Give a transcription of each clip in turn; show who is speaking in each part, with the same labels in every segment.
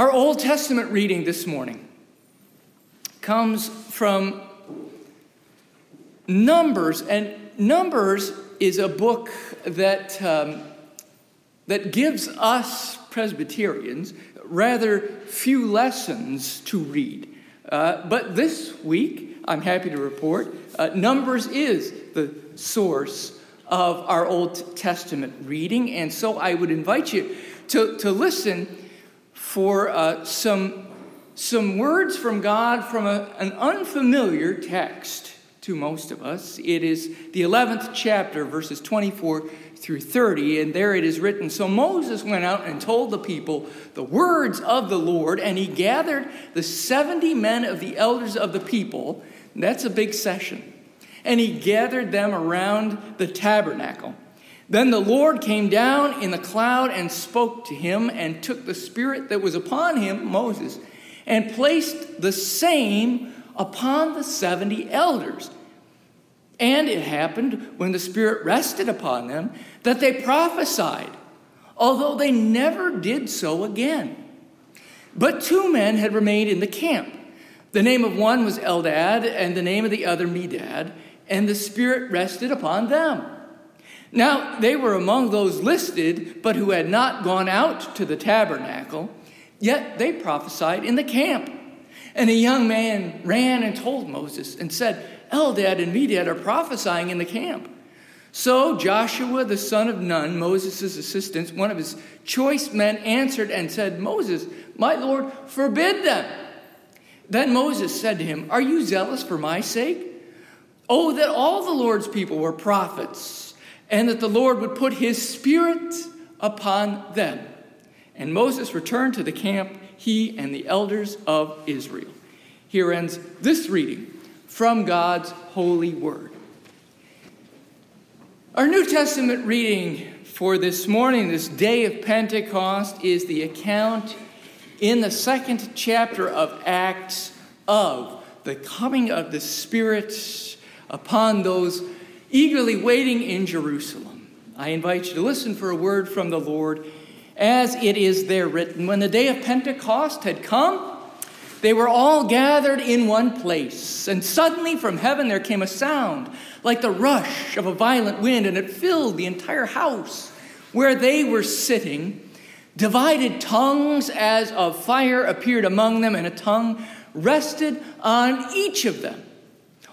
Speaker 1: Our Old Testament reading this morning comes from Numbers, and Numbers is a book that, um, that gives us Presbyterians rather few lessons to read. Uh, but this week, I'm happy to report, uh, Numbers is the source of our Old Testament reading, and so I would invite you to, to listen for uh, some, some words from God from a, an unfamiliar text to most of us. It is the 11th chapter, verses 24 through 30, and there it is written So Moses went out and told the people the words of the Lord, and he gathered the 70 men of the elders of the people. That's a big session. And he gathered them around the tabernacle. Then the Lord came down in the cloud and spoke to him, and took the Spirit that was upon him, Moses, and placed the same upon the 70 elders. And it happened when the Spirit rested upon them that they prophesied, although they never did so again. But two men had remained in the camp. The name of one was Eldad, and the name of the other Medad, and the Spirit rested upon them. Now, they were among those listed, but who had not gone out to the tabernacle, yet they prophesied in the camp. And a young man ran and told Moses and said, Eldad and Medad are prophesying in the camp. So Joshua, the son of Nun, Moses' assistant, one of his choice men, answered and said, Moses, my Lord, forbid them. Then Moses said to him, Are you zealous for my sake? Oh, that all the Lord's people were prophets and that the Lord would put his spirit upon them. And Moses returned to the camp, he and the elders of Israel. Here ends this reading from God's holy word. Our New Testament reading for this morning, this day of Pentecost, is the account in the second chapter of Acts of the coming of the Spirit upon those eagerly waiting in Jerusalem. I invite you to listen for a word from the Lord as it is there written. When the day of Pentecost had come, they were all gathered in one place, and suddenly from heaven there came a sound like the rush of a violent wind, and it filled the entire house where they were sitting. Divided tongues as of fire appeared among them, and a tongue rested on each of them.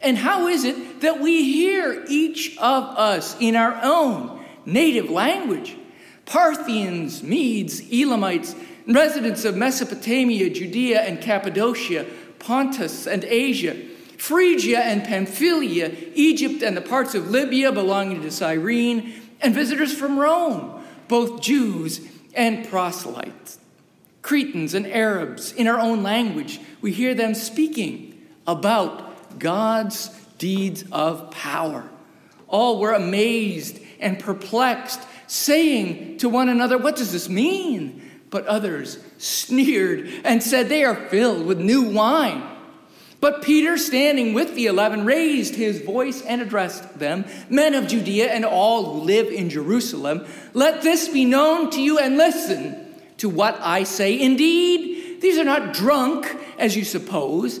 Speaker 1: And how is it that we hear each of us in our own native language? Parthians, Medes, Elamites, residents of Mesopotamia, Judea and Cappadocia, Pontus and Asia, Phrygia and Pamphylia, Egypt and the parts of Libya belonging to Cyrene, and visitors from Rome, both Jews and proselytes. Cretans and Arabs, in our own language, we hear them speaking about God's deeds of power. All were amazed and perplexed, saying to one another, What does this mean? But others sneered and said, They are filled with new wine. But Peter, standing with the eleven, raised his voice and addressed them Men of Judea and all who live in Jerusalem, let this be known to you and listen to what I say. Indeed, these are not drunk, as you suppose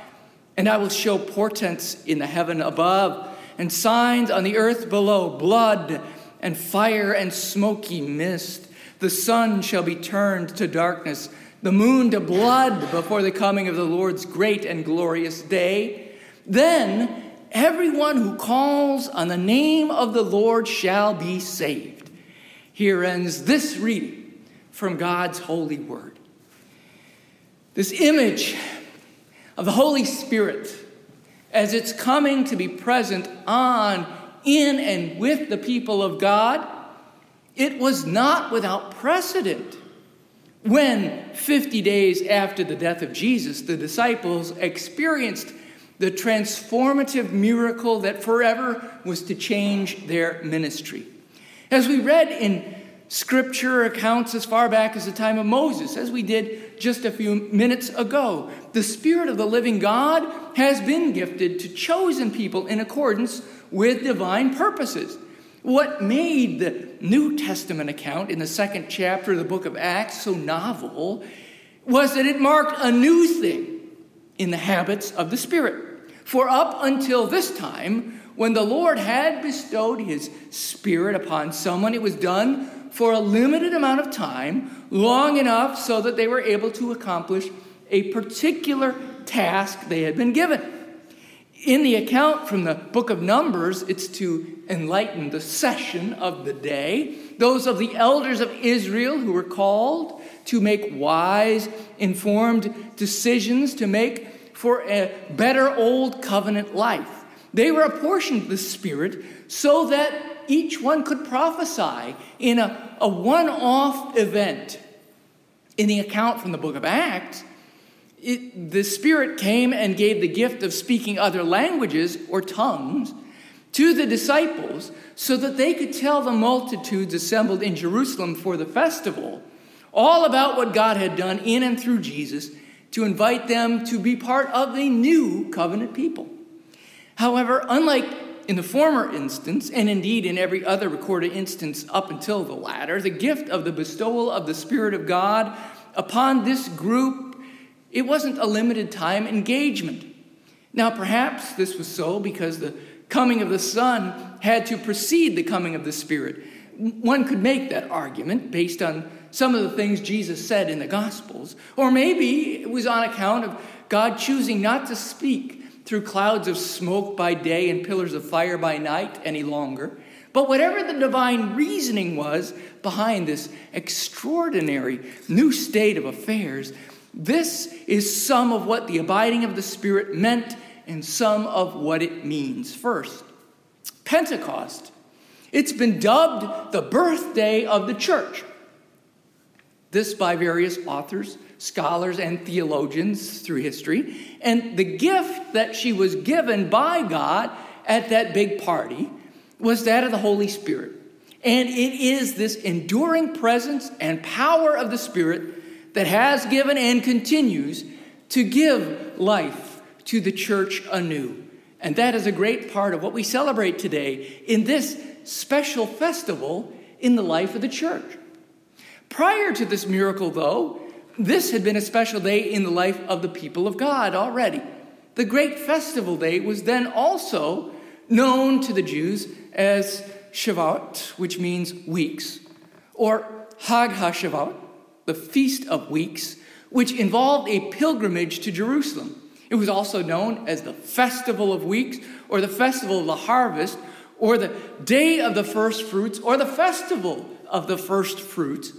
Speaker 1: And I will show portents in the heaven above, and signs on the earth below blood, and fire, and smoky mist. The sun shall be turned to darkness the moon to blood before the coming of the Lord's great and glorious day. Then everyone who calls on the name of the Lord shall be saved. Here ends this reading from God's holy word. This image of the Holy Spirit as it's coming to be present on, in, and with the people of God, it was not without precedent. When 50 days after the death of Jesus, the disciples experienced the transformative miracle that forever was to change their ministry. As we read in scripture accounts as far back as the time of Moses, as we did just a few minutes ago, the Spirit of the living God has been gifted to chosen people in accordance with divine purposes. What made the New Testament account in the second chapter of the book of Acts so novel was that it marked a new thing in the habits of the Spirit. For up until this time, when the Lord had bestowed his Spirit upon someone, it was done for a limited amount of time, long enough so that they were able to accomplish a particular task they had been given. In the account from the book of Numbers, it's to enlighten the session of the day, those of the elders of Israel who were called to make wise, informed decisions to make for a better old covenant life. They were apportioned the Spirit so that each one could prophesy in a, a one off event. In the account from the book of Acts, it, the Spirit came and gave the gift of speaking other languages or tongues to the disciples so that they could tell the multitudes assembled in Jerusalem for the festival all about what God had done in and through Jesus to invite them to be part of the new covenant people. However, unlike in the former instance, and indeed in every other recorded instance up until the latter, the gift of the bestowal of the Spirit of God upon this group it wasn't a limited time engagement. Now, perhaps this was so because the coming of the Son had to precede the coming of the Spirit. One could make that argument based on some of the things Jesus said in the Gospels. Or maybe it was on account of God choosing not to speak through clouds of smoke by day and pillars of fire by night any longer. But whatever the divine reasoning was behind this extraordinary new state of affairs, this is some of what the abiding of the Spirit meant and some of what it means. First, Pentecost. It's been dubbed the birthday of the church. This by various authors, scholars, and theologians through history. And the gift that she was given by God at that big party was that of the Holy Spirit. And it is this enduring presence and power of the Spirit that has given and continues to give life to the church anew. And that is a great part of what we celebrate today in this special festival in the life of the church. Prior to this miracle, though, this had been a special day in the life of the people of God already. The great festival day was then also known to the Jews as Shavuot, which means weeks, or Hag HaShavuot, the Feast of Weeks, which involved a pilgrimage to Jerusalem. It was also known as the Festival of Weeks, or the Festival of the Harvest, or the Day of the First Fruits, or the Festival of the First Fruits.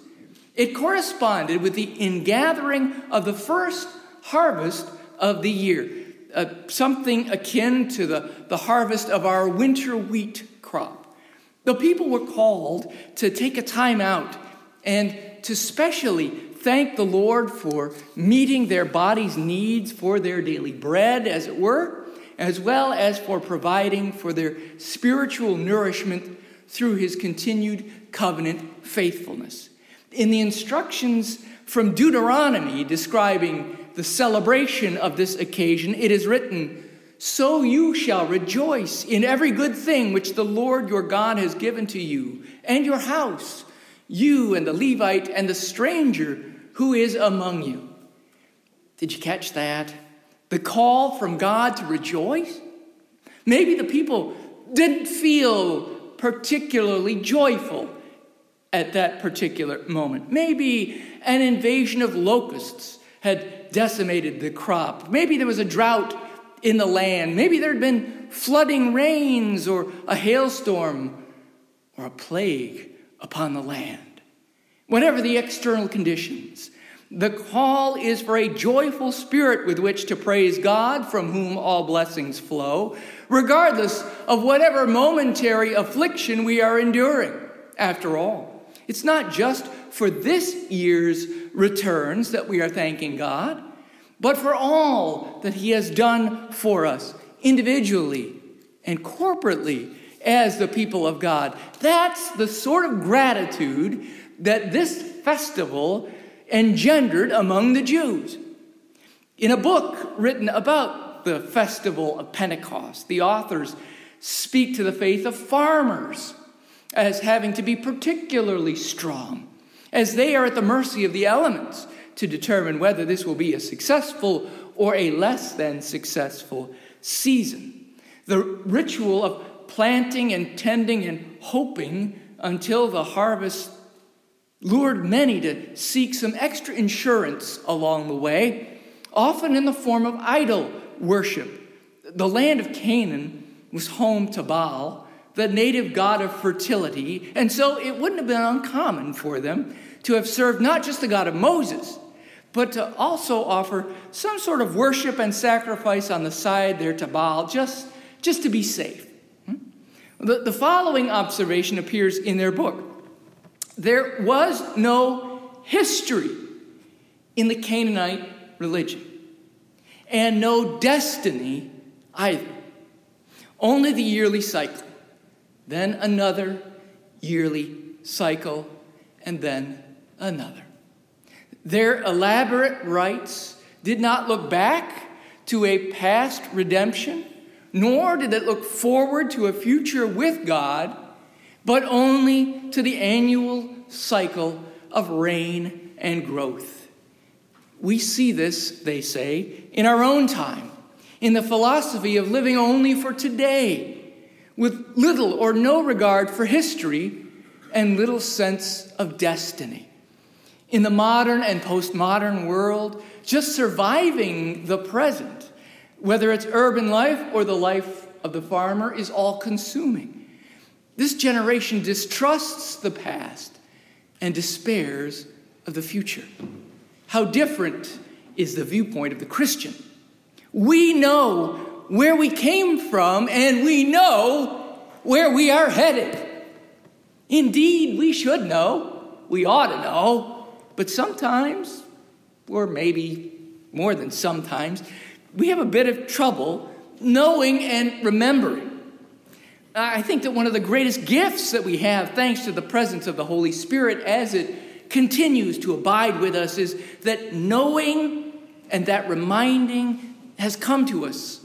Speaker 1: It corresponded with the ingathering of the first harvest of the year, uh, something akin to the, the harvest of our winter wheat crop. The people were called to take a time out and to specially thank the Lord for meeting their body's needs for their daily bread, as it were, as well as for providing for their spiritual nourishment through his continued covenant faithfulness. In the instructions from Deuteronomy describing the celebration of this occasion, it is written, So you shall rejoice in every good thing which the Lord your God has given to you, and your house you and the Levite and the stranger who is among you. Did you catch that? The call from God to rejoice? Maybe the people didn't feel particularly joyful at that particular moment. Maybe an invasion of locusts had decimated the crop. Maybe there was a drought in the land. Maybe there had been flooding rains or a hailstorm or a plague upon the land. Whatever the external conditions, the call is for a joyful spirit with which to praise God, from whom all blessings flow, regardless of whatever momentary affliction we are enduring. After all, it's not just for this year's returns that we are thanking God, but for all that He has done for us individually and corporately as the people of God. That's the sort of gratitude that this festival engendered among the Jews. In a book written about the festival of Pentecost, the authors speak to the faith of farmers as having to be particularly strong, as they are at the mercy of the elements to determine whether this will be a successful or a less than successful season. The ritual of planting and tending and hoping until the harvest lured many to seek some extra insurance along the way, often in the form of idol worship. The land of Canaan was home to Baal, the native god of fertility, and so it wouldn't have been uncommon for them to have served not just the God of Moses, but to also offer some sort of worship and sacrifice on the side there to Baal, just, just to be safe. Hmm? The, the following observation appears in their book. There was no history in the Canaanite religion, and no destiny either. Only the yearly cycle, then another yearly cycle, and then another. Their elaborate rites did not look back to a past redemption, nor did it look forward to a future with God but only to the annual cycle of rain and growth. We see this, they say, in our own time, in the philosophy of living only for today, with little or no regard for history and little sense of destiny. In the modern and postmodern world, just surviving the present, whether it's urban life or the life of the farmer, is all consuming. This generation distrusts the past and despairs of the future. How different is the viewpoint of the Christian? We know where we came from and we know where we are headed. Indeed, we should know, we ought to know, but sometimes, or maybe more than sometimes, we have a bit of trouble knowing and remembering. Uh, I think that one of the greatest gifts that we have, thanks to the presence of the Holy Spirit as it continues to abide with us, is that knowing and that reminding has come to us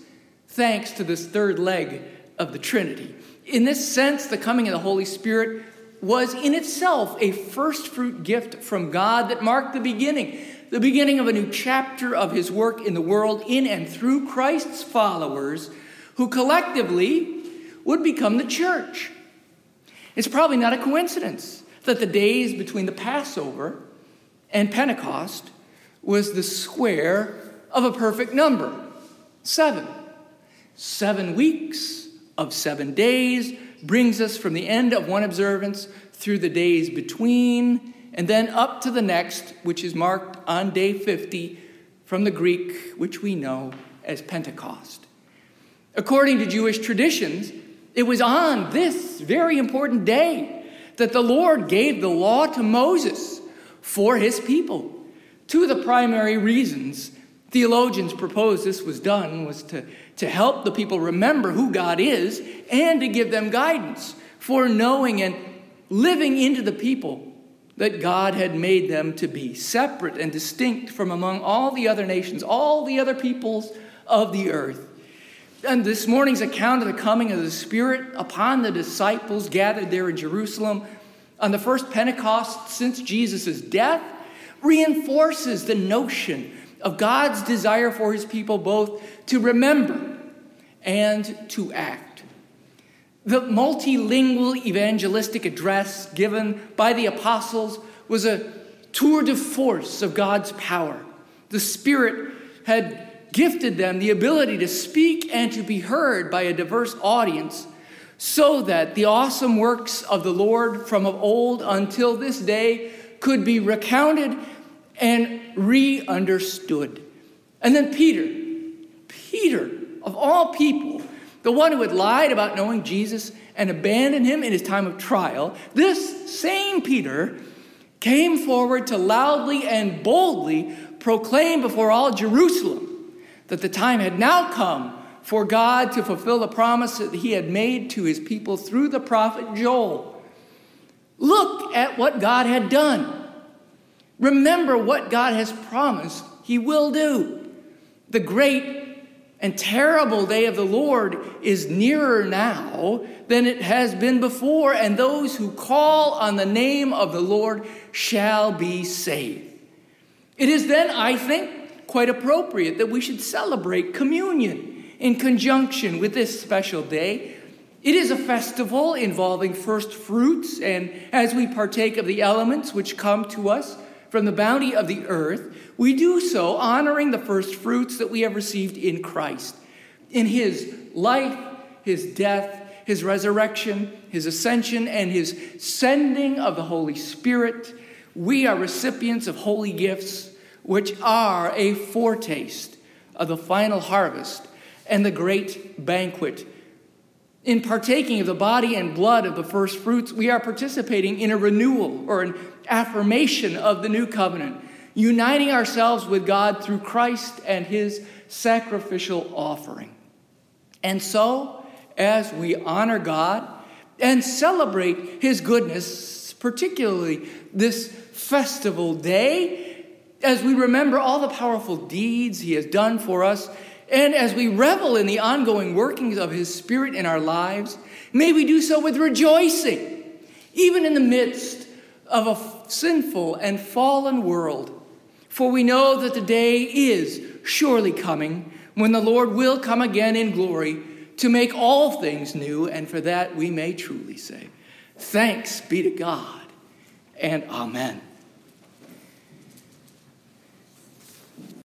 Speaker 1: thanks to this third leg of the Trinity. In this sense, the coming of the Holy Spirit was in itself a first fruit gift from God that marked the beginning, the beginning of a new chapter of his work in the world in and through Christ's followers, who collectively would become the church. It's probably not a coincidence that the days between the Passover and Pentecost was the square of a perfect number seven. Seven weeks of seven days brings us from the end of one observance through the days between, and then up to the next, which is marked on day 50 from the Greek, which we know as Pentecost. According to Jewish traditions, it was on this very important day that the Lord gave the law to Moses for his people. Two of the primary reasons theologians propose this was done was to, to help the people remember who God is and to give them guidance for knowing and living into the people that God had made them to be, separate and distinct from among all the other nations, all the other peoples of the earth. And this morning's account of the coming of the Spirit upon the disciples gathered there in Jerusalem on the first Pentecost since Jesus' death reinforces the notion of God's desire for his people both to remember and to act. The multilingual evangelistic address given by the apostles was a tour de force of God's power. The Spirit had gifted them the ability to speak and to be heard by a diverse audience so that the awesome works of the Lord from of old until this day could be recounted and re understood. And then Peter, Peter, of all people, the one who had lied about knowing Jesus and abandoned him in his time of trial, this same Peter came forward to loudly and boldly proclaim before all Jerusalem that the time had now come for God to fulfill the promise that he had made to his people through the prophet Joel. Look at what God had done. Remember what God has promised he will do. The great and terrible day of the Lord is nearer now than it has been before, and those who call on the name of the Lord shall be saved. It is then, I think, quite appropriate that we should celebrate communion in conjunction with this special day. It is a festival involving first fruits, and as we partake of the elements which come to us from the bounty of the earth, we do so honoring the first fruits that we have received in Christ, in his life, his death, his resurrection, his ascension, and his sending of the Holy Spirit. We are recipients of holy gifts, which are a foretaste of the final harvest and the great banquet. In partaking of the body and blood of the first fruits, we are participating in a renewal or an affirmation of the new covenant, uniting ourselves with God through Christ and his sacrificial offering. And so, as we honor God and celebrate his goodness, particularly this festival day, as we remember all the powerful deeds he has done for us and as we revel in the ongoing workings of His Spirit in our lives, may we do so with rejoicing, even in the midst of a sinful and fallen world. For we know that the day is surely coming when the Lord will come again in glory to make all things new, and for that we may truly say, Thanks be to God, and Amen.